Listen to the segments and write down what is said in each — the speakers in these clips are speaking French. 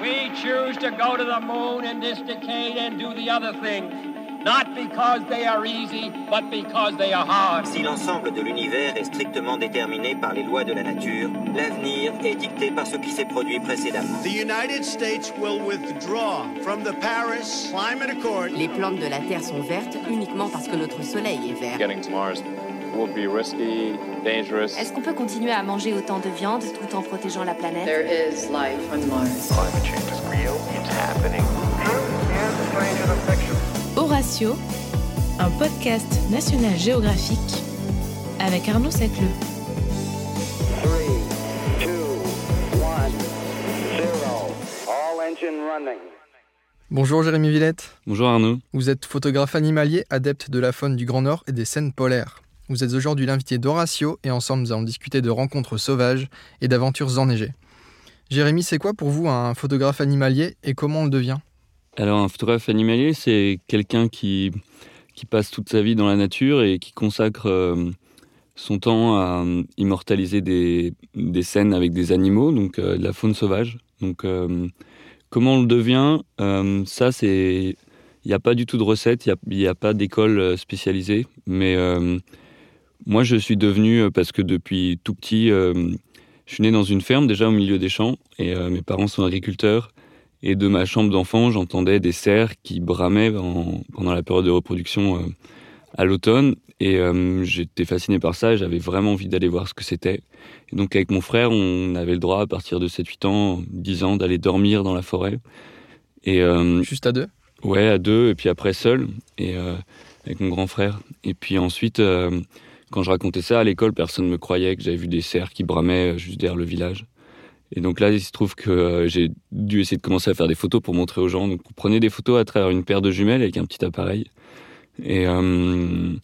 We choose to go to the moon in this decade and do the other things. Not because they are easy, but because they are hard. Si l'ensemble de l'univers est strictement déterminé par les lois de la nature, l'avenir est dicté par ce qui s'est produit précédemment. The United States will withdraw from the Paris Climate Accord. Les plantes de la Terre sont vertes uniquement parce que notre Soleil est vert. Getting to Mars will be risky, dangerous. Est-ce qu'on peut continuer à manger autant de viande tout en protégeant la planète? There is life on Mars. Climate change is real. It's happening. Horatio, un podcast national géographique avec Arnaud Setleux. Three, two, one, zero. All engine running. Bonjour Jérémy Villette. Bonjour Arnaud. Vous êtes photographe animalier, adepte de la faune du Grand Nord et des scènes polaires. Vous êtes aujourd'hui l'invité d'Horatio et ensemble nous allons discuter de rencontres sauvages et d'aventures enneigées. Jérémy, c'est quoi pour vous un photographe animalier et comment on le devient? Alors un photographe animalier, c'est quelqu'un qui, qui passe toute sa vie dans la nature et qui consacre euh, son temps à euh, immortaliser des, des, scènes avec des animaux, donc euh, de la faune sauvage. Donc comment on le devient? Ça, c'est... Il n'y a pas du tout de recette, il n'y a, a, pas d'école spécialisée, mais moi, je suis devenu, parce que depuis tout petit, je suis né dans une ferme, déjà au milieu des champs, et mes parents sont agriculteurs. Et de ma chambre d'enfant, j'entendais des cerfs qui bramaient en, pendant la période de reproduction euh, à l'automne. Et euh, j'étais fasciné par ça et j'avais vraiment envie d'aller voir ce que c'était. Et donc avec mon frère, on avait le droit à partir de 7-8 ans, 10 ans, d'aller dormir dans la forêt. Et, euh, Juste à deux? Ouais, à deux, et puis après seul, et avec mon grand frère. Et puis ensuite, quand je racontais ça à l'école, personne ne me croyait que j'avais vu des cerfs qui bramaient juste derrière le village. Et donc là, il se trouve que euh, j'ai dû essayer de commencer à faire des photos pour montrer aux gens. Donc, vous prenez des photos à travers une paire de jumelles avec un petit appareil. Et, euh,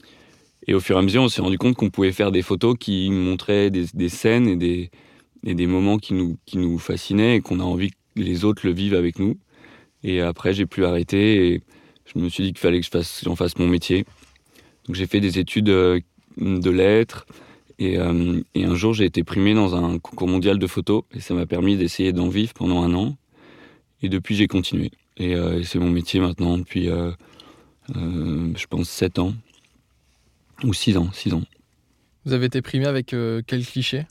au fur et à mesure, on s'est rendu compte qu'on pouvait faire des photos qui montraient des, scènes et des, moments qui nous, qui nous fascinaient et qu'on a envie que les autres le vivent avec nous. Et après, j'ai plus arrêté et je me suis dit qu'il fallait que j'en fasse mon métier. Donc, j'ai fait des études euh, de lettres. Et, euh, et, un jour, j'ai été primé dans un concours mondial de photos et ça m'a permis d'essayer d'en vivre pendant un an. Et depuis, j'ai continué. Et, euh, et c'est mon métier maintenant depuis, euh, je pense, 7 ans. Ou 6 ans, 6 ans. Vous avez été primé avec quel cliché?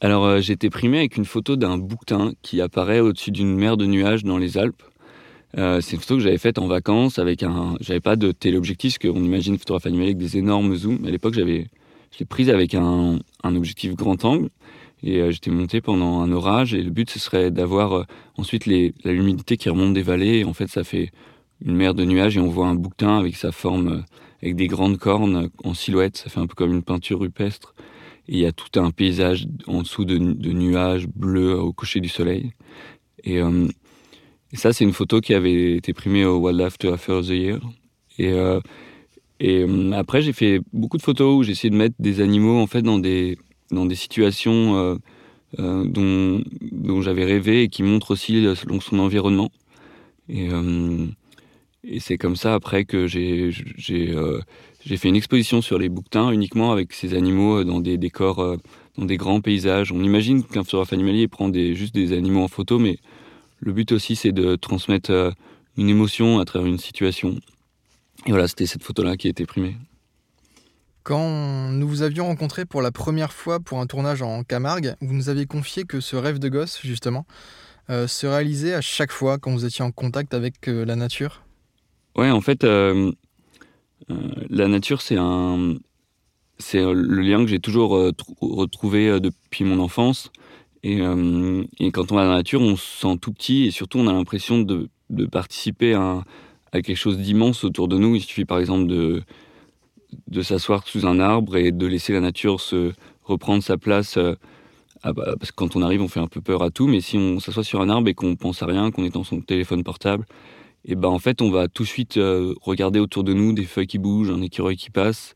Alors, j'ai été primé avec une photo d'un bouquetin qui apparaît au-dessus d'une mer de nuages dans les Alpes. C'est une photo que j'avais faite en vacances avec un. J'avais pas de téléobjectif, parce qu'on imagine photographe animalier avec des énormes zooms. À l'époque, j'avais je l'ai prise avec un, un, objectif grand angle et euh, j'étais monté pendant un orage et le but ce serait d'avoir euh, ensuite les, la humidité qui remonte des vallées et en fait ça fait une mer de nuages et on voit un bouquetin avec sa forme euh, avec des grandes cornes en silhouette ça fait un peu comme une peinture rupestre et il y a tout un paysage en dessous de, de nuages bleus au coucher du soleil et, euh, et ça c'est une photo qui avait été primée au Wildlife Photographer of the Year et euh, euh, après, j'ai fait beaucoup de photos où j'ai essayé de mettre des animaux en fait dans des, dans des situations euh, dont, dont j'avais rêvé et qui montrent aussi selon son environnement. Et, c'est comme ça après que j'ai fait une exposition sur les bouquetins uniquement avec ces animaux dans des décors, dans des grands paysages. On imagine qu'un photographe animalier prend des, juste des animaux en photo, mais le but aussi c'est de transmettre une émotion à travers une situation. Et voilà, c'était cette photo-là qui a été primée. Quand nous vous avions rencontré pour la première fois pour un tournage en Camargue, vous nous aviez confié que ce rêve de gosse, justement, euh, se réalisait à chaque fois quand vous étiez en contact avec euh, la nature? Ouais, en fait, euh, euh, la nature, c'est un. C'est le lien que j'ai toujours retrouvé depuis mon enfance. Et, et, quand on va dans la nature, on se sent tout petit et surtout, on a l'impression de, participer à quelque chose d'immense autour de nous. Il suffit par exemple de, s'asseoir sous un arbre et de laisser la nature se reprendre sa place. Euh, ah bah, parce que quand on arrive, on fait un peu peur à tout, mais si on s'assoit sur un arbre et qu'on pense à rien, qu'on est dans son téléphone portable, et ben en fait, on va tout de suite euh, regarder autour de nous des feuilles qui bougent, un écureuil qui passe,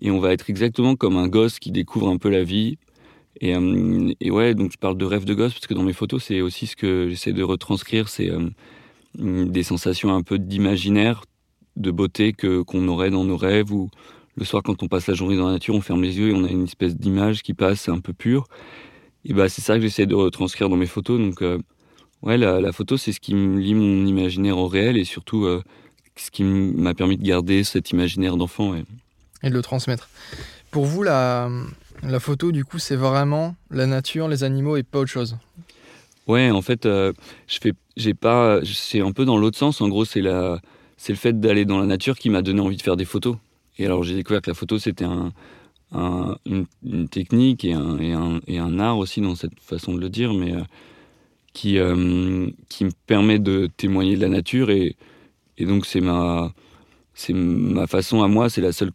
et on va être exactement comme un gosse qui découvre un peu la vie. Et, euh, et ouais, donc je parle de rêve de gosse parce que dans mes photos, c'est aussi ce que j'essaie de retranscrire, c'est euh, des sensations un peu d'imaginaire, de beauté que qu'on aurait dans nos rêves ou le soir quand on passe la journée dans la nature, on ferme les yeux et on a une espèce d'image qui passe un peu pure. Et bah c'est ça que j'essaie de retranscrire dans mes photos. Donc euh, Ouais, la, photo, c'est ce qui me lie mon imaginaire au réel et surtout ce qui m'a permis de garder cet imaginaire d'enfant. Et de le transmettre. Pour vous, la, la photo, du coup, c'est vraiment la nature, les animaux et pas autre chose Ouais, en fait, euh, je fais, j'ai pas, c'est un peu dans l'autre sens. En gros, c'est la, c'est le fait d'aller dans la nature qui m'a donné envie de faire des photos. Et alors, j'ai découvert que la photo, c'était un, un, une, technique et un, art aussi dans cette façon de le dire, mais euh, qui, euh, qui me permet de témoigner de la nature. Et, donc, c'est ma, c'est ma façon à moi, c'est la seule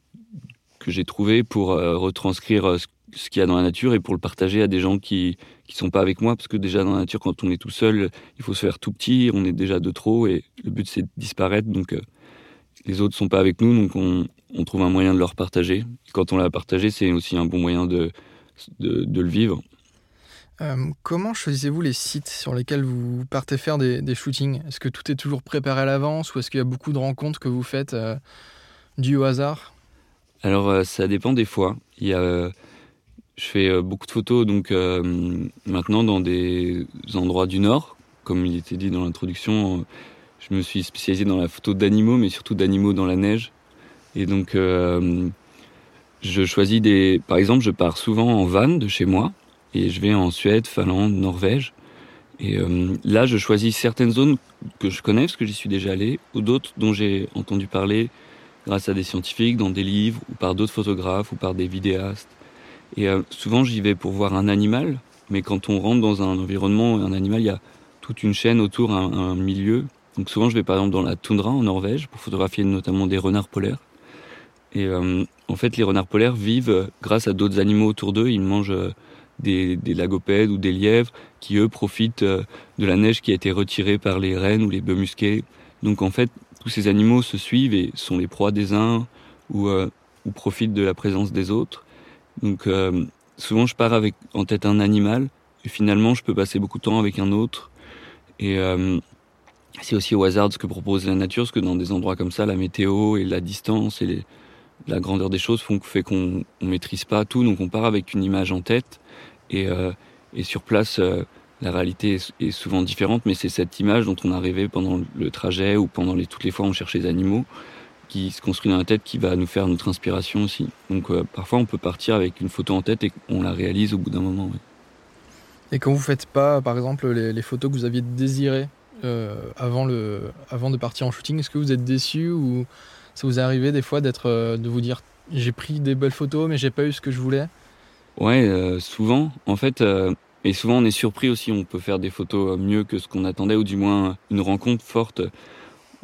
que j'ai trouvée pour retranscrire ce, ce qu'il y a dans la nature et pour le partager à des gens qui qui sont pas avec moi. Parce que déjà dans la nature quand on est tout seul il faut se faire tout petit. On est déjà de trop et le but c'est de disparaître. Donc euh, les autres sont pas avec nous donc on, on trouve un moyen de leur partager. Et quand on l'a partagé c'est aussi un bon moyen de, de, de le vivre. Euh, comment choisissez-vous les sites sur lesquels vous partez faire des, des shootings? Est-ce que tout est toujours préparé à l'avance ou est-ce qu'il y a beaucoup de rencontres que vous faites euh, du au hasard? Alors euh, ça dépend des fois. Il y a, je fais euh, beaucoup de photos donc euh, maintenant dans des endroits du Nord, comme il était dit dans l'introduction. je me suis spécialisé dans la photo d'animaux, mais surtout d'animaux dans la neige. Et donc euh, je choisis des. Par exemple, je pars souvent en van de chez moi et je vais en Suède, Finlande, Norvège. Et euh, là, je choisis certaines zones que je connais parce que j'y suis déjà allé, ou d'autres dont j'ai entendu parler grâce à des scientifiques, dans des livres, ou par d'autres photographes, ou par des vidéastes. Et euh, souvent, j'y vais pour voir un animal, mais quand on rentre dans un environnement, un animal, il y a toute une chaîne autour, un, un milieu. Donc souvent, je vais par exemple dans la toundra en Norvège pour photographier notamment des renards polaires. Et euh, en fait, les renards polaires vivent grâce à d'autres animaux autour d'eux. Ils mangent euh, des, des, lagopèdes ou des lièvres qui, eux, profitent euh, de la neige qui a été retirée par les rennes ou les bœufs musqués. Donc en fait, tous ces animaux se suivent et sont les proies des uns ou, euh, ou profitent de la présence des autres. Donc euh, souvent, je pars avec en tête un animal et finalement, je peux passer beaucoup de temps avec un autre. Et euh, c'est aussi au hasard ce que propose la nature, parce que dans des endroits comme ça, la météo et la distance et la grandeur des choses font qu'on ne maîtrise pas tout, donc on part avec une image en tête. Et, euh, et sur place, euh, la réalité est, souvent différente, mais c'est cette image dont on a rêvé pendant le trajet ou pendant toutes les fois où on cherche les animaux qui se construit dans la tête qui va nous faire notre inspiration aussi. Donc euh, parfois on peut partir avec une photo en tête et on la réalise au bout d'un moment. Oui. Et quand vous faites pas, par exemple, les, les photos que vous aviez désirées euh, avant, le, avant de partir en shooting, est-ce que vous êtes déçu ou ça vous est arrivé des fois d'être, euh, de vous dire j'ai pris des belles photos mais j'ai pas eu ce que je voulais? Ouais, souvent. En fait, et souvent on est surpris aussi. On peut faire des photos mieux que ce qu'on attendait ou du moins une rencontre forte.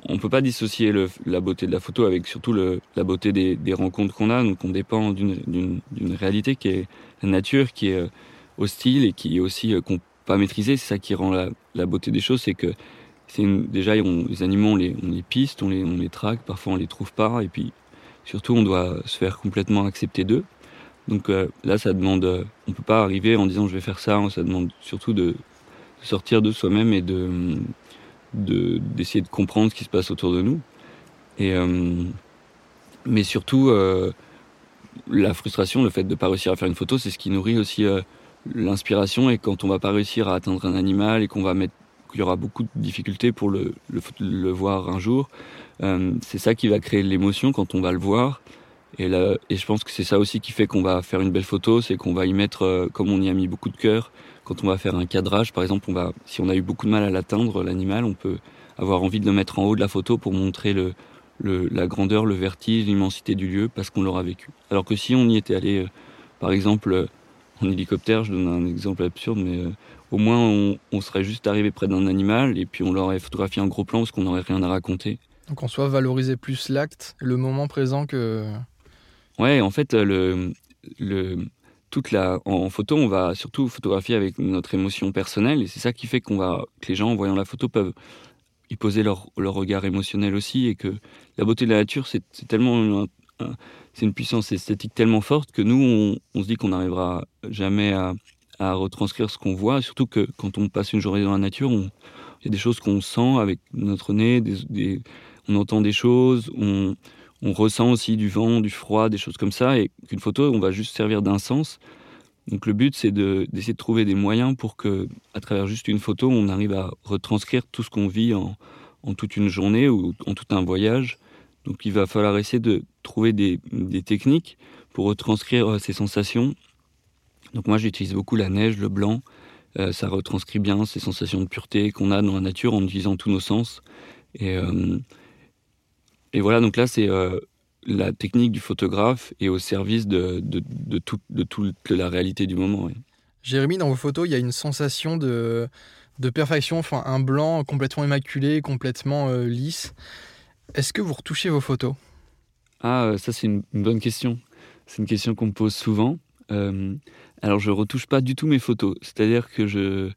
On peut pas dissocier la beauté de la photo avec surtout la beauté des, rencontres qu'on a. Donc on dépend d'une réalité qui est la nature, qui est hostile et qui est aussi euh, qu'on pas maîtriser. C'est ça qui rend la, beauté des choses, c'est que c'est déjà on, les animaux on les, piste, on les, traque, parfois on les trouve pas, et puis surtout on doit se faire complètement accepter d'eux. Donc euh, là ça demande, euh, on peut pas arriver en disant je vais faire ça, ça demande surtout de sortir de soi-même et de d'essayer de, comprendre ce qui se passe autour de nous. Et euh, mais surtout euh, la frustration, le fait de pas réussir à faire une photo, c'est ce qui nourrit aussi euh, l'inspiration et quand on va pas réussir à atteindre un animal et qu'on va mettre qu'il y aura beaucoup de difficultés pour le, le, le voir un jour, euh, c'est ça qui va créer l'émotion quand on va le voir. Et, là, et je pense que c'est ça aussi qui fait qu'on va faire une belle photo, c'est qu'on va y mettre, euh, comme on y a mis beaucoup de cœur, quand on va faire un cadrage, par exemple, on va, si on a eu beaucoup de mal à l'atteindre, l'animal, on peut avoir envie de le mettre en haut de la photo pour montrer le, le, la grandeur, le vertige, l'immensité du lieu, parce qu'on l'aura vécu. Alors que si on y était allé, euh, par exemple, en hélicoptère, je donne un exemple absurde, mais euh, au moins on, on, serait juste arrivé près d'un animal et puis on l'aurait photographié en gros plan parce qu'on n'aurait rien à raconter. Donc en soit valoriser plus l'acte, le moment présent que. Ouais, en fait, le, le, toute la, en photo, on va surtout photographier avec notre émotion personnelle et c'est ça qui fait qu'on va, que les gens en voyant la photo peuvent y poser leur, leur regard émotionnel aussi et que la beauté de la nature, c'est tellement c'est une puissance esthétique tellement forte que nous, on, on se dit qu'on n'arrivera jamais à, à, retranscrire ce qu'on voit, surtout que quand on passe une journée dans la nature, il y a des choses qu'on sent avec notre nez, on entend des choses, on, on, ressent aussi du vent, du froid, des choses comme ça, et qu'une photo, on va juste servir d'un sens. Donc le but, c'est d'essayer de, trouver des moyens pour que, à travers juste une photo, on arrive à retranscrire tout ce qu'on vit en, toute une journée ou en tout un voyage. Donc il va falloir essayer de trouver des, techniques pour retranscrire euh, ces sensations. Donc moi, j'utilise beaucoup la neige, le blanc. Euh, ça retranscrit bien ces sensations de pureté qu'on a dans la nature en utilisant tous nos sens. Et, euh, et voilà, donc là, c'est la technique du photographe est au service de, de, de, tout, de toute la réalité du moment. Jérémy, dans vos photos, il y a une sensation de, de perfection, enfin un blanc complètement immaculé, complètement euh, lisse. Est-ce que vous retouchez vos photos? Ah, euh, ça c'est une, bonne question. C'est une question qu'on me pose souvent. Euh, alors je retouche pas du tout mes photos. C'est-à-dire que je...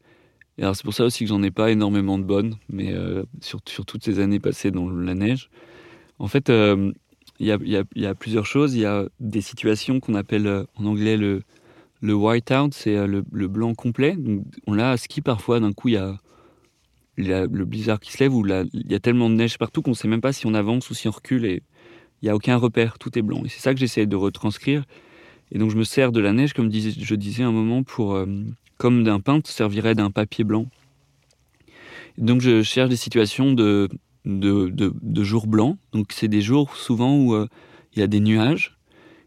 alors c'est pour ça aussi que j'en ai pas énormément de bonnes, mais sur, sur, toutes ces années passées dans la neige. En fait, il y a, plusieurs choses. Il y a des situations qu'on appelle euh, en anglais le, le white-out, c'est euh, le, blanc complet. on l'a à ski parfois, d'un coup, il y a, le blizzard qui se lève, où il y a tellement de neige partout qu'on ne sait même pas si on avance ou si on recule, et il n'y a aucun repère, tout est blanc. Et c'est ça que j'essaie de retranscrire. Et donc je me sers de la neige, comme je disais un moment, pour, euh, comme d'un peintre servirait d'un papier blanc. donc je cherche des situations de de, de, jours blancs. Donc c'est des jours souvent où euh, il y a des nuages.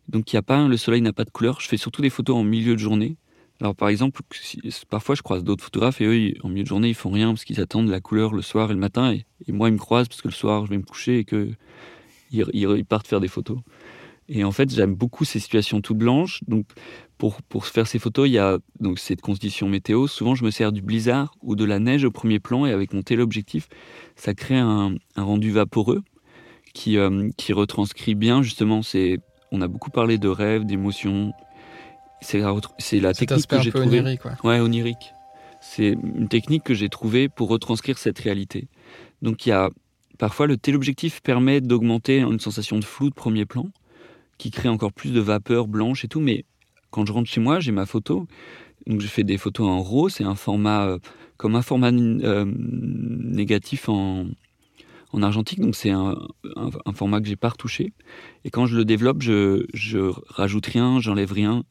Donc il y a pas, le soleil n'a pas de couleur. Je fais surtout des photos en milieu de journée. Alors par exemple, parfois je croise d'autres photographes et eux, en milieu de journée, ils font rien parce qu'ils attendent la couleur le soir et le matin. Et, moi, ils me croisent parce que le soir, je vais me coucher et que ils partent faire des photos. Et en fait, j'aime beaucoup ces situations toutes blanches. Donc, pour, pour faire ces photos, il y a donc cette condition météo. Souvent, je me sers du blizzard ou de la neige au premier plan et avec mon téléobjectif, ça crée un, un rendu vaporeux qui, euh, qui retranscrit bien justement. C'est, on a beaucoup parlé de rêves, d'émotions. C'est la, c'est la technique que j'ai trouvée. Onirique, ouais. onirique. C'est une technique que j'ai trouvée pour retranscrire cette réalité. Donc, il y a parfois le téléobjectif permet d'augmenter une sensation de flou de premier plan qui crée encore plus de vapeur blanche et tout. Mais quand je rentre chez moi, j'ai ma photo. Donc je fais des photos en RAW, c'est un format euh, comme un format euh, négatif en, en argentique, donc c'est un, format que j'ai pas retouché. Et quand je le développe, je, je rajoute rien, j'enlève rien.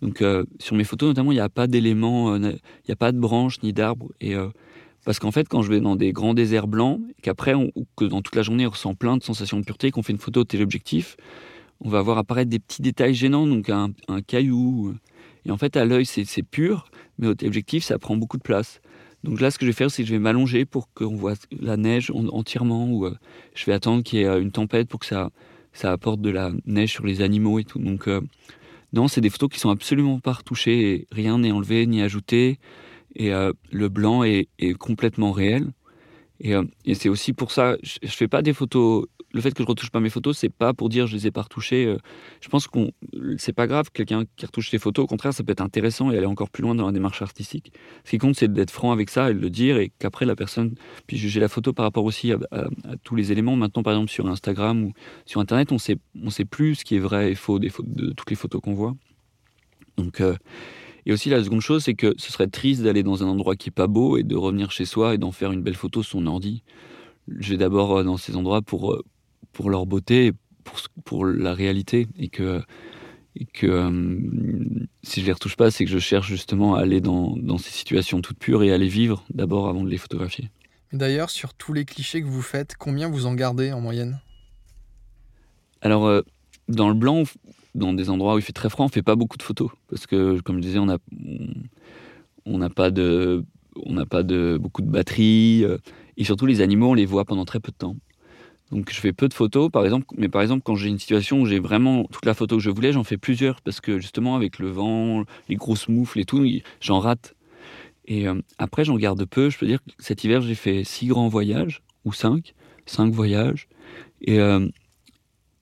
Donc euh, sur mes photos notamment, il n'y a pas d'éléments, il n'y a pas de branches ni d'arbres. Et parce qu'en fait, quand je vais dans des grands déserts blancs, qu'après, que dans toute la journée, on ressent plein de sensations de pureté, qu'on fait une photo téléobjectif, on va voir apparaître des petits détails gênants, donc un, caillou. Et en fait, à l'œil, c'est pur, mais au objectif, ça prend beaucoup de place. Donc là, ce que je vais faire, c'est que je vais m'allonger pour qu'on voit la neige entièrement, ou euh, je vais attendre qu'il y ait euh, une tempête pour que ça, ça apporte de la neige sur les animaux et tout. Donc euh, non, c'est des photos qui sont absolument pas retouchées, et rien n'est enlevé ni ajouté, et le blanc est, complètement réel. Et, c'est aussi pour ça, je, je fais pas des photos le fait que je retouche pas mes photos, c'est pas pour dire je les ai pas retouchées. Euh, je pense qu'on, c'est pas grave quelqu'un qui retouche ses photos. Au contraire, ça peut être intéressant et aller encore plus loin dans la démarche artistique. Ce qui compte, c'est d'être franc avec ça et de le dire et qu'après la personne puisse juger la photo par rapport aussi à, tous les éléments. Maintenant, par exemple, sur Instagram ou sur Internet, on sait, on sait plus ce qui est vrai et faux des de toutes les photos qu'on voit. Donc, euh, et aussi la seconde chose, c'est que ce serait triste d'aller dans un endroit qui est pas beau et de revenir chez soi et d'en faire une belle photo sur son ordi. Je vais d'abord euh, dans ces endroits pour pour leur beauté, pour, pour la réalité. Et que, et que euh, si je les retouche pas, c'est que je cherche justement à aller dans, dans, ces situations toutes pures et à les vivre d'abord avant de les photographier. D'ailleurs, sur tous les clichés que vous faites, combien vous en gardez en moyenne? Alors, euh, dans le blanc, dans des endroits où il fait très froid, on fait pas beaucoup de photos. Parce que, comme je disais, on n'a pas de, beaucoup de batterie. Euh, et surtout, les animaux, on les voit pendant très peu de temps. Donc je fais peu de photos, par exemple, mais par exemple quand j'ai une situation où j'ai vraiment toute la photo que je voulais, j'en fais plusieurs parce que justement avec le vent, les grosses moufles et tout, j'en rate. Et euh, après j'en garde peu. Je peux dire que cet hiver j'ai fait six grands voyages ou cinq, cinq voyages, et, euh,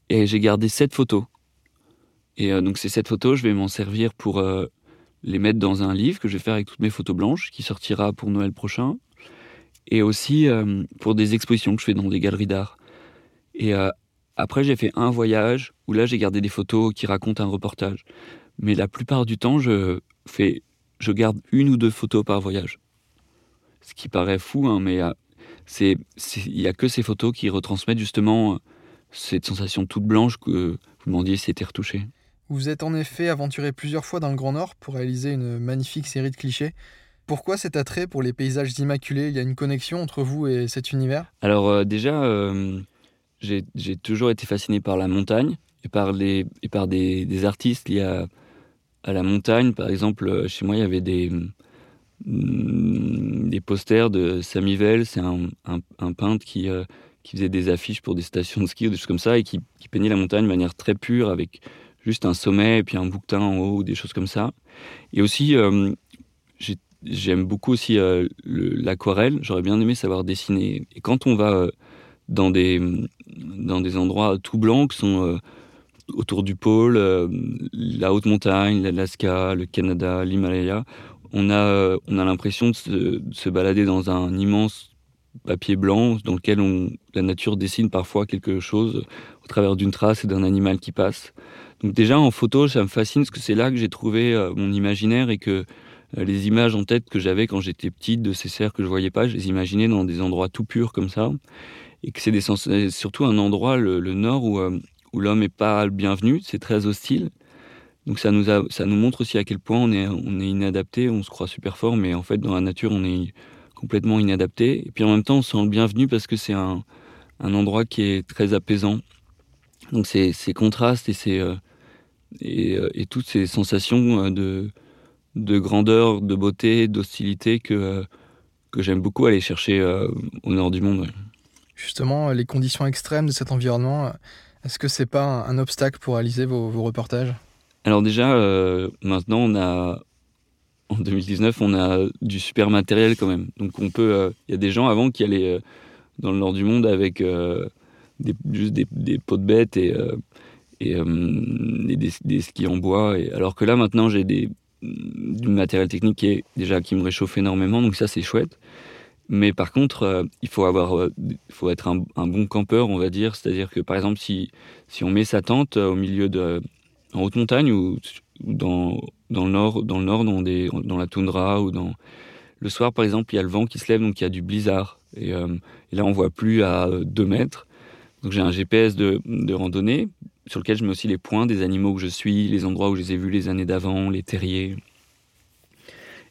et j'ai gardé sept photos. Et euh, donc ces sept photos, je vais m'en servir pour les mettre dans un livre que je vais faire avec toutes mes photos blanches, qui sortira pour Noël prochain, et aussi pour des expositions que je fais dans des galeries d'art. Et euh, après, j'ai fait un voyage où là, j'ai gardé des photos qui racontent un reportage. Mais la plupart du temps, je fais, je garde une ou deux photos par voyage. Ce qui paraît fou, hein, mais euh, c'est, il n'y a que ces photos qui retransmettent justement euh, cette sensation toute blanche que vous demandiez si c'était retouché. Vous êtes en effet aventuré plusieurs fois dans le Grand Nord pour réaliser une magnifique série de clichés. Pourquoi cet attrait pour les paysages immaculés? Il y a une connexion entre vous et cet univers? Alors euh, déjà, euh, j'ai toujours été fasciné par la montagne et par, les, et par des, artistes liés à, la montagne. Par exemple, euh, chez moi, il y avait des, mm, des posters de Samy Vell, c'est un, un- peintre qui, qui faisait des affiches pour des stations de ski ou des choses comme ça et qui, qui peignait la montagne de manière très pure avec juste un sommet et puis un bouquetin en haut ou des choses comme ça. Et aussi, euh, j'ai- j'aime beaucoup aussi euh, le- l'aquarelle. J'aurais bien aimé savoir dessiner. Et quand on va euh, dans des, dans des endroits tout blancs qui sont autour du pôle, la haute montagne, l'Alaska, le Canada, l'Himalaya, on a, on a l'impression de se, de se balader dans un immense papier blanc dans lequel la nature dessine parfois quelque chose au travers d'une trace et d'un animal qui passe. Donc déjà en photo, ça me fascine parce que c'est là que j'ai trouvé euh, mon imaginaire et que euh, les images en tête que j'avais quand j'étais petite de ces cerfs que je voyais pas, je les imaginais dans des endroits tout purs comme ça. Et que c'est surtout un endroit, le, nord, où, euh, où l'homme n'est pas le bienvenu, c'est très hostile. Donc ça nous, ça nous montre aussi à quel point on est, on est inadapté, on se croit super fort, mais en fait dans la nature on est complètement inadapté. Et puis en même temps on se sent le bienvenu parce que c'est un, un endroit qui est très apaisant. Donc ces, ces contrastes et, ces, euh, et, euh, et toutes ces sensations euh, de, de grandeur, de beauté, d'hostilité que, euh, que j'aime beaucoup aller chercher au nord du monde. ouais. Justement, les conditions extrêmes de cet environnement, est-ce que c'est pas un, un obstacle pour réaliser vos, vos reportages? Alors déjà, euh, maintenant, on a, en 2019, on a du super matériel quand même. Donc on peut, euh, il y a des gens avant qui allaient euh, dans le nord du monde avec des, juste des, des pots de bêtes et, et, euh, des, skis en bois. Alors que là, maintenant, j'ai du matériel technique qui est déjà qui me réchauffe énormément. Donc ça, c'est chouette. Mais par contre, euh, il faut avoir, euh, faut être un, bon campeur, on va dire. C'est-à-dire que par exemple, si si on met sa tente euh, au milieu de en haute montagne ou, dans dans le nord, dans le nord, dans la toundra ou dans le soir, par exemple, il y a le vent qui se lève, donc il y a du blizzard. Et, là, on voit plus à 2 mètres. Donc j'ai un GPS de randonnée sur lequel je mets aussi les points des animaux que je suis, les endroits où je les ai vus les années d'avant, les terriers.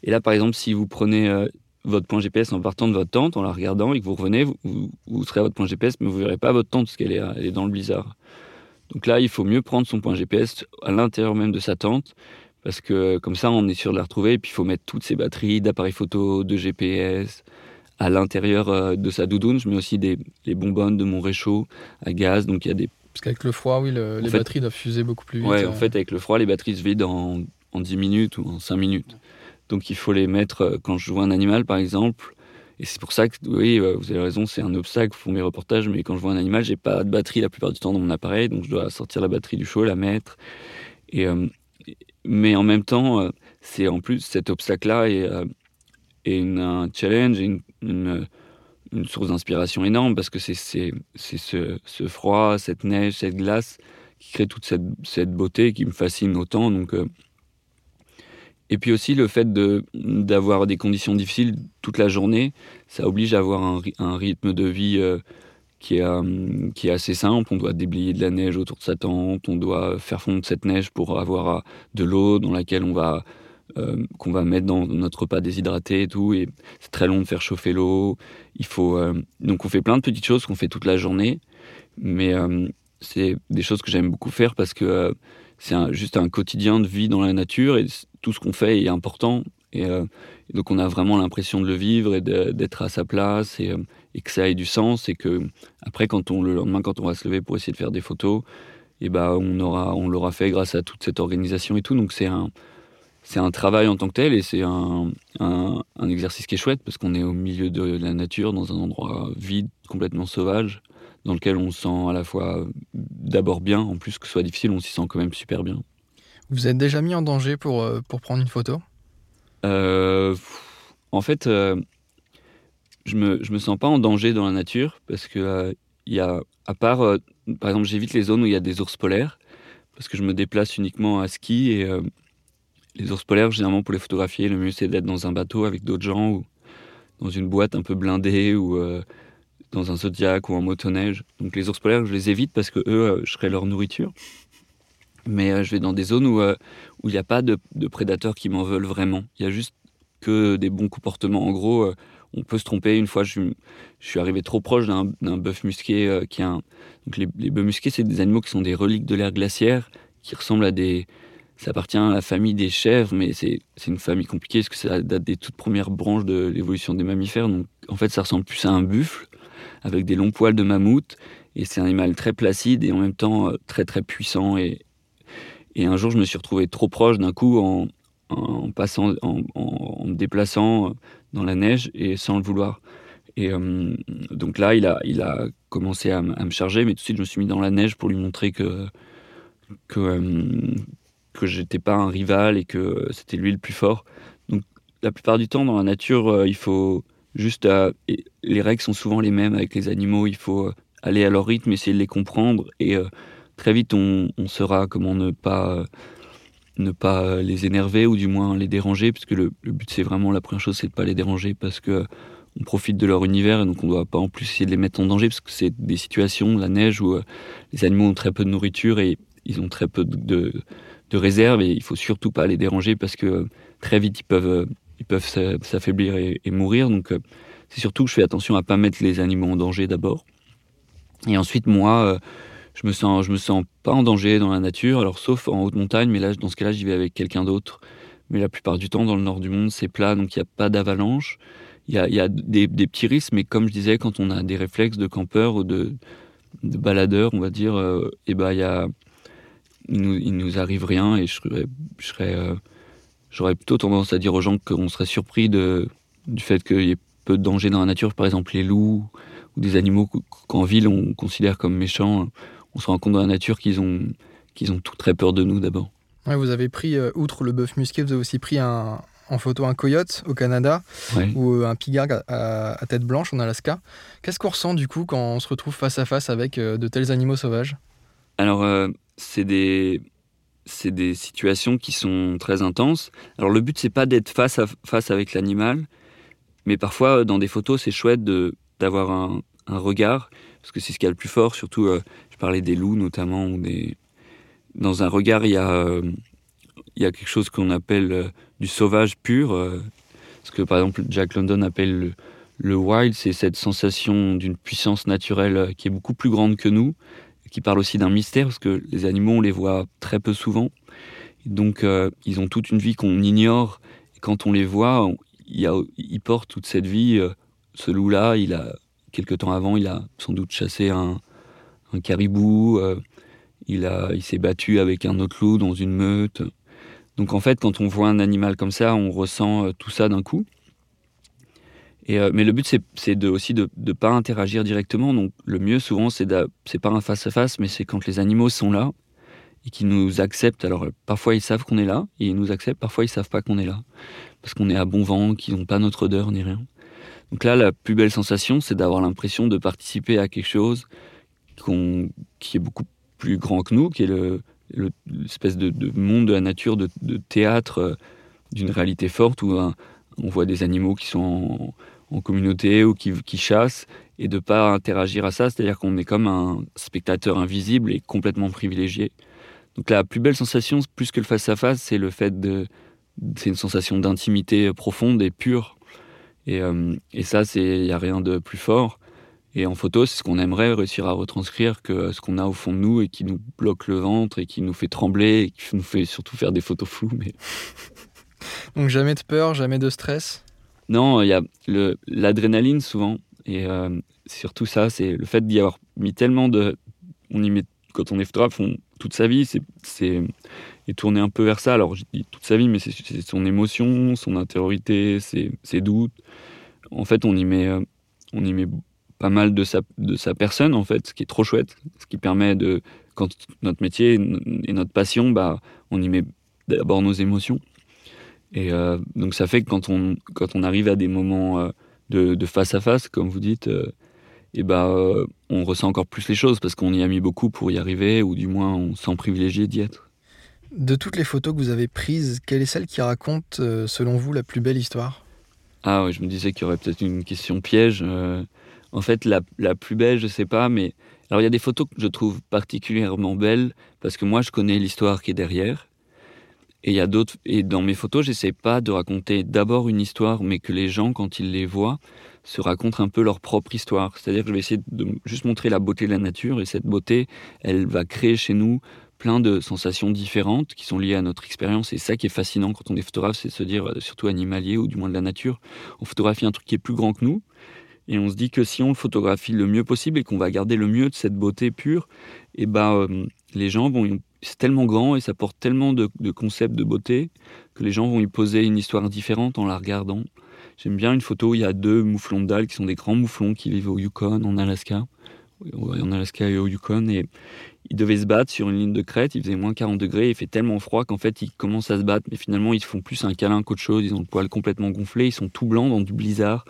Et là, par exemple, si vous prenez euh, votre point GPS en partant de votre tente, en la regardant, et que vous revenez, vous, vous, serez à votre point GPS, mais vous verrez pas votre tente parce qu'elle est, elle est dans le blizzard. Donc là, il faut mieux prendre son point GPS à l'intérieur même de sa tente, parce que comme ça, on est sûr de la retrouver. Et puis, il faut mettre toutes ses batteries d'appareils photo, de GPS à l'intérieur euh, de sa doudoune. Je mets aussi des, les bonbonnes de mon réchaud à gaz. Donc, il y a des. Parce qu'avec le froid, oui, le- les fait- batteries doivent fuser beaucoup plus vite. Ouais, euh. en fait, avec le froid, les batteries se vident en, en 10 minutes ou en 5 minutes. Donc, il faut les mettre euh, quand je vois un animal, par exemple. Et c'est pour ça que, oui, euh, vous avez raison, c'est un obstacle pour mes reportages. Mais quand je vois un animal, j'ai pas de batterie la plupart du temps dans mon appareil. Donc, je dois sortir la batterie du chaud, la mettre. Et, euh, mais en même temps, euh, c'est en plus cet obstacle-là est, euh, est une- un challenge une, une source d'inspiration énorme parce que c'est ce, ce froid, cette neige, cette glace qui crée toute cette, cette beauté qui me fascine autant. Donc, euh, Et puis aussi le fait d'avoir des conditions difficiles toute la journée, ça oblige à avoir un, un rythme de vie euh, qui, est, euh, qui est assez simple. On doit déblayer de la neige autour de sa tente, on doit faire fondre cette neige pour avoir de l'eau dans laquelle on va euh, qu'on va mettre dans notre repas déshydraté et tout. Et c'est très long de faire chauffer l'eau. Il faut euh, donc on fait plein de petites choses qu'on fait toute la journée, mais euh, c'est des choses que j'aime beaucoup faire parce que c'est juste un quotidien de vie dans la nature et tout ce qu'on fait est important. Et, donc on a vraiment l'impression de le vivre et d'être à sa place et, que ça ait du sens et que après quand on le lendemain quand on va se lever pour essayer de faire des photos, et ben on aura on l'aura fait grâce à toute cette organisation et tout. Donc c'est un c'est un travail en tant que tel et c'est un, un, un exercice qui est chouette parce qu'on est au milieu de la nature, dans un endroit vide, complètement sauvage, dans lequel on se sent à la fois d'abord bien, en plus que ce soit difficile, on s'y sent quand même super bien. Vous êtes déjà mis en danger pour, euh, pour prendre une photo? Euh, en fait, euh, je me, je me sens pas en danger dans la nature parce que euh, y a, à part, par exemple, j'évite les zones où il y a des ours polaires parce que je me déplace uniquement à ski et les ours polaires, généralement pour les photographier, le mieux c'est d'être dans un bateau avec d'autres gens ou dans une boîte un peu blindée ou euh, dans un Zodiac ou en motoneige. Donc les ours polaires, je les évite parce que eux, euh, je serais leur nourriture. Mais euh, je vais dans des zones où il n'y a pas de, prédateurs qui m'en veulent vraiment. Il y a juste que des bons comportements. En gros, on peut se tromper. Une fois, je, suis arrivé trop proche d'un bœuf musqué qui a un... Donc les bœufs musqués, c'est des animaux qui sont des reliques de l'ère glaciaire, qui ressemblent à des... Ça appartient à la famille des chèvres, mais c'est une famille compliquée parce que ça date des toutes premières branches de l'évolution des mammifères. Donc en fait, ça ressemble plus à un buffle avec des longs poils de mammouth. Et c'est un animal très placide et en même temps euh, très très puissant. Et, et un jour, je me suis retrouvé trop proche d'un coup en, en passant, en, en, me déplaçant dans la neige et sans le vouloir. Et euh, donc là, il a, il a commencé à, me charger, mais tout de suite, je me suis mis dans la neige pour lui montrer que que euh, que j'étais pas un rival et que c'était lui le plus fort. Donc la plupart du temps, dans la nature, euh, il faut juste les règles sont souvent les mêmes avec les animaux. Il faut aller à leur rythme, essayer de les comprendre et très vite, on, saura comment ne pas ne pas les énerver ou du moins les déranger, puisque le, le but c'est vraiment la première chose, c'est de pas les déranger parce que on profite de leur univers et donc on doit pas en plus essayer de les mettre en danger parce que c'est des situations, la neige où euh, les animaux ont très peu de nourriture et ils ont très peu de, de réserve et il faut surtout pas les déranger parce que euh, très vite ils peuvent euh, ils peuvent s'affaiblir et, mourir donc c'est surtout que je fais attention à pas mettre les animaux en danger d'abord et ensuite moi je me sens, je me sens pas en danger dans la nature, alors sauf en haute montagne, mais là, dans ce cas-là, j'y vais avec quelqu'un d'autre. Mais la plupart du temps, dans le nord du monde, c'est plat, donc il n'y a pas d'avalanche. Il y a, y a des, petits risques, mais comme je disais, quand on a des réflexes de campeur ou de, de baladeur, on va dire, euh, et ben il y a, il nous, il nous arrive rien, et je serais, je serais, euh, j'aurais plutôt tendance à dire aux gens qu'on serait surpris de, du fait qu'il y ait peu de danger dans la nature, par exemple les loups ou des animaux qu'en ville on considère comme méchants on se rend compte dans la nature qu'ils ont, qu'ils ont tout très peur de nous d'abord. Ouais, vous avez pris, euh, outre le bœuf musqué, vous avez aussi pris un, en photo un coyote au Canada ouais. ou euh, un pigargue à, à, tête blanche en Alaska. Qu'est-ce qu'on ressent du coup quand on se retrouve face à face avec euh, de tels animaux sauvages? Alors, euh, c'est des, c'est des situations qui sont très intenses. Alors, le but, c'est pas d'être face à face avec l'animal, mais parfois, dans des photos, c'est chouette de, d'avoir un, un regard, parce que c'est ce qu'il y a le plus fort, surtout euh, parlais des loups notamment, ou des... dans un regard, il y a, euh, il y a quelque chose qu'on appelle euh, du sauvage pur. Euh, ce que par exemple Jack London appelle le, le wild, c'est cette sensation d'une puissance naturelle euh, qui est beaucoup plus grande que nous, qui parle aussi d'un mystère, parce que les animaux, on les voit très peu souvent. Donc, euh, ils ont toute une vie qu'on ignore. Et quand on les voit, il, a, il porte toute cette vie. Euh, ce loup-là, il a, quelque temps avant, il a sans doute chassé un, caribou, euh, il, il s'est battu avec un autre loup dans une meute. Donc en fait, quand on voit un animal comme ça, on ressent tout ça d'un coup. Euh, mais le but, c'est aussi de ne pas interagir directement. Donc le mieux, souvent, c'est pas un face-à-face, mais c'est quand les animaux sont là et qu'ils nous acceptent. Alors parfois, ils savent qu'on est là et ils nous acceptent. Parfois, ils savent pas qu'on est là parce qu'on est à bon vent, qu'ils n'ont pas notre odeur ni rien. Donc là, la plus belle sensation, c'est d'avoir l'impression de participer à quelque chose qu qui est beaucoup plus grand que nous, qui est l'espèce le, de, de, monde de la nature, de, théâtre euh, d'une réalité forte où on voit des animaux qui sont en, en communauté ou qui, qui, chassent et de pas interagir à ça, c'est-à-dire qu'on est comme un spectateur invisible et complètement privilégié. Donc la plus belle sensation, plus que le face-à-face, c'est le fait de... C'est une sensation d'intimité profonde et pure. Et, euh, et ça, il n'y a rien de plus fort. Et en photo, c'est ce qu'on aimerait réussir à retranscrire que ce qu'on a au fond de nous et qui nous bloque le ventre et qui nous fait trembler et qui nous fait surtout faire des photos floues. Mais... Donc jamais de peur, jamais de stress? Non, il y a l'adrénaline souvent. Et euh, surtout ça, c'est le fait d'y avoir mis tellement de... On y met, quand on est photographe, on, toute sa vie, c'est est tourné un peu vers ça. Alors je dis toute sa vie, mais c'est son émotion, son intériorité, ses, ses doutes. En fait, on y met, euh, on y met pas mal de sa, de sa personne, en fait, ce qui est trop chouette, ce qui permet de, quand notre métier et notre passion, bah, on y met d'abord nos émotions. Et euh, donc ça fait que quand on, quand on arrive à des moments euh, de, de, face à face, comme vous dites, euh, et euh, on ressent encore plus les choses parce qu'on y a mis beaucoup pour y arriver, ou du moins on sent privilégié d'y être. De toutes les photos que vous avez prises, quelle est celle qui raconte, selon vous, la plus belle histoire? Ah oui, je me disais qu'il y aurait peut-être une question piège. En fait, la, la, plus belle, je sais pas, mais Alors il y a des photos que je trouve particulièrement belles parce que moi je connais l'histoire qui est derrière. Et il y a d'autres. Et dans mes photos, j'essaie pas de raconter d'abord une histoire, mais que les gens, quand ils les voient, se racontent un peu leur propre histoire. C'est-à-dire que je vais essayer de juste montrer la beauté de la nature, et cette beauté, elle va créer chez nous plein de sensations différentes qui sont liées à notre expérience. Et ça qui est fascinant quand on est photographe, c'est de se dire, surtout animalier ou du moins de la nature, on photographie un truc qui est plus grand que nous. Et on se dit que si on le photographie le mieux possible et qu'on va garder le mieux de cette beauté pure, et eh ben, euh, les gens vont c'est tellement grand et ça porte tellement de, concepts de beauté que les gens vont y poser une histoire différente en la regardant. J'aime bien une photo où il y a deux mouflons de qui sont des grands mouflons qui vivent au Yukon, en Alaska. En Alaska et au Yukon. Et ils devaient se battre sur une ligne de crête. Il faisait moins 40 degrés. Il fait tellement froid qu'en fait, ils commencent à se battre. Mais finalement, ils font plus un câlin qu'autre chose. Ils ont le poil complètement gonflé. Ils sont tout blancs dans du blizzard.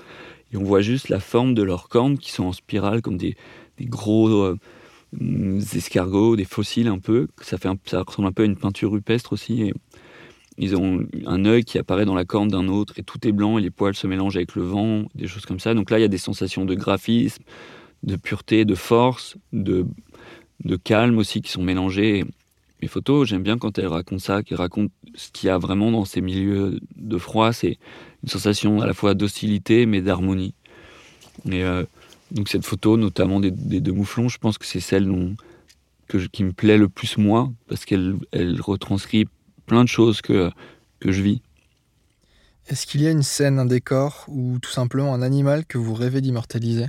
Et on voit juste la forme de leurs cornes qui sont en spirale comme des, gros. Euh, des escargots, des fossiles un peu. Ça, fait ça ressemble un peu à une peinture rupestre aussi. Et ils ont un œil qui apparaît dans la corne d'un autre et tout est blanc et les poils se mélangent avec le vent, des choses comme ça. Donc là, il y a des sensations de graphisme, de pureté, de force, de, de calme aussi qui sont mélangées. Mes photos, j'aime bien quand elles racontent ça, qu'elles racontent ce qu'il y a vraiment dans ces milieux de froid. C'est une sensation à la fois d'hostilité mais d'harmonie. Euh, donc cette photo, notamment des, deux mouflons, je pense que c'est celle dont, que qui me plaît le plus moi, parce qu'elle elle retranscrit plein de choses que, que je vis. Est-ce qu'il y a une scène, un décor, ou tout simplement un animal que vous rêvez d'immortaliser?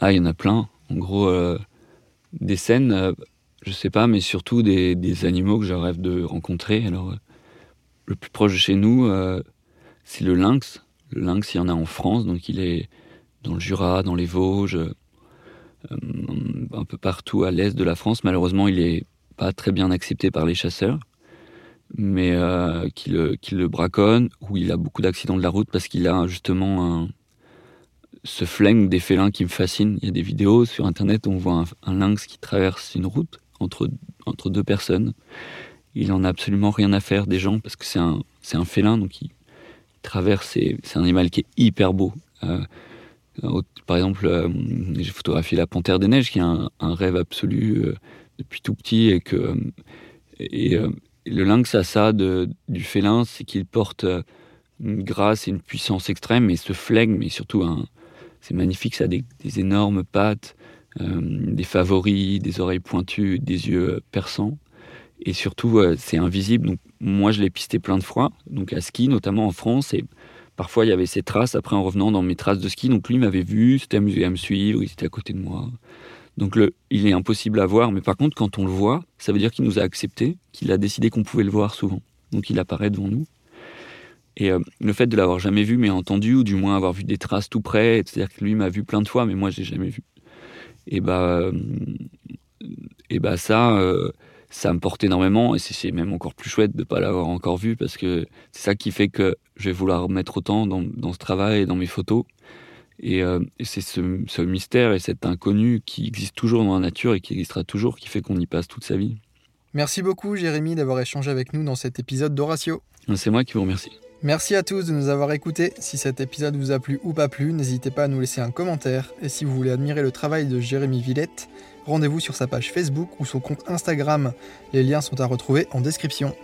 Ah, il y en a plein. En gros, euh, des scènes, euh, je sais pas, mais surtout des, des, animaux que je rêve de rencontrer. Alors, euh, le plus proche de chez nous, c'est le lynx. Le lynx, il y en a en France, donc il est dans le Jura, dans les Vosges, euh, un peu partout à l'est de la France. Malheureusement, il n'est pas très bien accepté par les chasseurs, mais euh, qui, le, qui, le, braconnent, ou il a beaucoup d'accidents de la route parce qu'il a justement un, ce flingue des félins qui me fascine. Il y a des vidéos sur Internet où on voit un, lynx qui traverse une route entre, entre deux personnes. Il en a absolument rien à faire des gens parce que c'est un, un félin, donc il, traverse, c'est un animal qui est hyper beau. Euh, par exemple, euh, j'ai photographié la panthère des neiges, qui est un, rêve absolu euh, depuis tout petit, et que et, euh, le lynx a ça de, du félin, c'est qu'il porte une grâce et une puissance extrême, et ce flegme, mais surtout c'est magnifique, ça a des, énormes pattes, des favoris, des oreilles pointues, des yeux perçants, et surtout c'est invisible. Donc moi je l'ai pisté plein de fois, donc à ski notamment en France, et Parfois, il y avait ces traces après en revenant dans mes traces de ski. Donc lui m'avait vu, s'était amusé à me suivre, il était à côté de moi. Donc il est impossible à voir, mais par contre, quand on le voit, ça veut dire qu'il nous a accepté, qu'il a décidé qu'on pouvait le voir souvent. Donc il apparaît devant nous. Et euh, le fait de l'avoir jamais vu, mais entendu, ou du moins avoir vu des traces tout près, c'est-à-dire que lui m'a vu plein de fois, mais moi je l'ai jamais vu. Et bah, euh, et bah ça, euh, ça me porte énormément et c'est même encore plus chouette de ne pas l'avoir encore vu parce que c'est ça qui fait que je vais vouloir mettre autant dans, ce travail et dans mes photos. Et, euh, c'est ce, mystère et cet inconnu qui existe toujours dans la nature et qui existera toujours qui fait qu'on y passe toute sa vie. Merci beaucoup Jérémy d'avoir échangé avec nous dans cet épisode d'Horatio. C'est moi qui vous remercie. Merci à tous de nous avoir écoutés. Si cet épisode vous a plu ou pas plu, n'hésitez pas à nous laisser un commentaire. Et si vous voulez admirer le travail de Jérémy Villette, rendez-vous sur sa page Facebook ou son compte Instagram. Les liens sont à retrouver en description.